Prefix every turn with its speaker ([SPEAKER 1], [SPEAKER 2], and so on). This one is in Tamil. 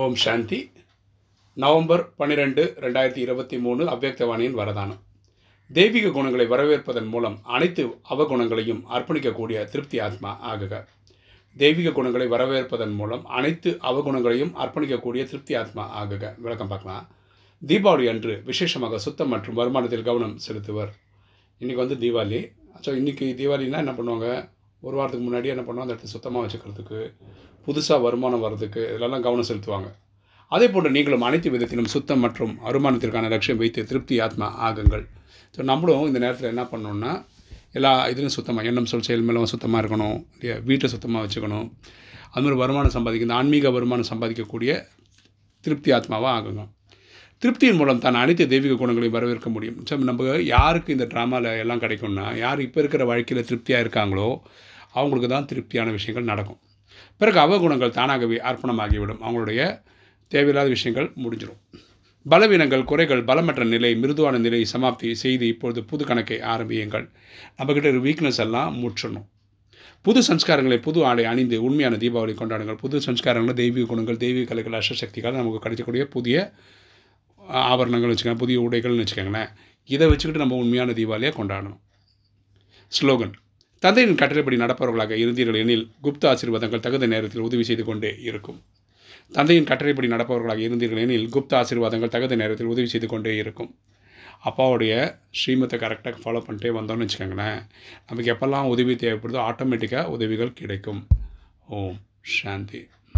[SPEAKER 1] ஓம் சாந்தி. நவம்பர் பன்னிரெண்டு ரெண்டாயிரத்தி இருபத்தி மூணு அவ்யக்தவாணியின் வரதானம். தெய்வீக குணங்களை வரவேற்பதன் மூலம் அனைத்து அவகுணங்களையும் அர்ப்பணிக்கக்கூடிய திருப்தி ஆத்மா ஆகுக. தெய்வீக குணங்களை வரவேற்பதன் மூலம் அனைத்து அவகுணங்களையும் அர்ப்பணிக்கக்கூடிய திருப்தி ஆத்மா ஆகுக. விளக்கம் பார்க்கலாம். தீபாவளி அன்று விசேஷமாக சுத்தம் மற்றும் வருமானத்தில் கவனம் செலுத்துவர். இன்றைக்கி வந்து தீபாவளி. ஸோ இன்றைக்கி தீபாவளினா என்ன பண்ணுவாங்க? ஒரு வாரத்துக்கு முன்னாடி என்ன பண்ணுவோம்? அந்த இடத்த சுத்தமாக வச்சுக்கிறதுக்கு புதுசாக வருமானம் வர்றதுக்கு இதெல்லாம் கவனம் செலுத்துவாங்க. அதே போன்று நீங்களும் அனைத்து விதத்திலும் சுத்தம் மற்றும் வருமானத்திற்கான லட்சியம் வைத்து திருப்தி ஆத்மா ஆகுங்கள். ஸோ நம்மளும் இந்த நேரத்தில் என்ன பண்ணணும்னா எல்லா இதுலையும் சுத்தமாக எண்ணம் சொல் செயல் மேலும் சுத்தமாக இருக்கணும். இல்லையா? வீட்டை சுத்தமாக வச்சுக்கணும். அதுமாதிரி வருமானம் சம்பாதிக்க இந்த ஆன்மீக வருமானம் சம்பாதிக்கக்கூடிய திருப்தி ஆத்மாவாக ஆகுங்க. திருப்தியின் மூலம் தான் அனைத்து தெய்வீக குணங்களையும் வரவேற்க முடியும். ஸோ நம்ம யாருக்கு இந்த ட்ராமாவில் எல்லாம் கிடைக்கும்னா யார் இப்போ இருக்கிற வாழ்க்கையில் திருப்தியாக இருக்காங்களோ அவங்களுக்கு தான் திருப்தியான விஷயங்கள் நடக்கும். பிறகு அவகுணங்கள் தானாகவே அர்ப்பணமாகிவிடும். அவங்களுடைய தேவையில்லாத விஷயங்கள் முடிஞ்சிடும் பலவீனங்கள் குறைகள் பலமற்ற நிலை மிருதுவான நிலை சமாப்தி செய்து இப்பொழுது புது கணக்கை ஆரம்பியுங்கள். நம்மக்கிட்ட ஒரு வீக்னஸ் எல்லாம் முற்றணும் புது சம்ஸ்காரங்களை புது ஆடை அணிந்து உண்மையான தீபாவளி கொண்டாடுங்கள். புது சம்ஸ்காரங்கள் தெய்வீக குணங்கள் தெய்வீக கலைகள் அஷ்டசக்திகள் நமக்கு கிடைக்கக்கூடிய புதிய ஆபரணங்கள் வச்சுக்கோங்க புதிய உடைகள்னு வச்சுக்கோங்களேன். இதை வச்சுக்கிட்டு நம்ம உண்மையான தீபாவளியை கொண்டாடணும். ஸ்லோகன் தந்தையின் கட்டளைப்படி நடப்பவர்களாக இருந்தீர்கள் எனில் குப்த ஆசீர்வாதங்கள் தகுந்த நேரத்தில் உதவி செய்து கொண்டே இருக்கும். தந்தையின் கட்டளைப்படி நடப்பவர்களாக இருந்தீர்கள் எனில் குப்த ஆசீர்வாதங்கள் தகுந்த நேரத்தில் உதவி செய்து கொண்டே இருக்கும். அப்பாவுடைய ஸ்ரீமத்தை கரெக்டாக ஃபாலோ பண்ணிட்டே வந்தோம்னு வச்சுக்கோங்களேன். நமக்கு எப்போல்லாம் உதவி தேவைப்படுதோ ஆட்டோமேட்டிக்காக உதவிகள் கிடைக்கும். ஓம் சாந்தி.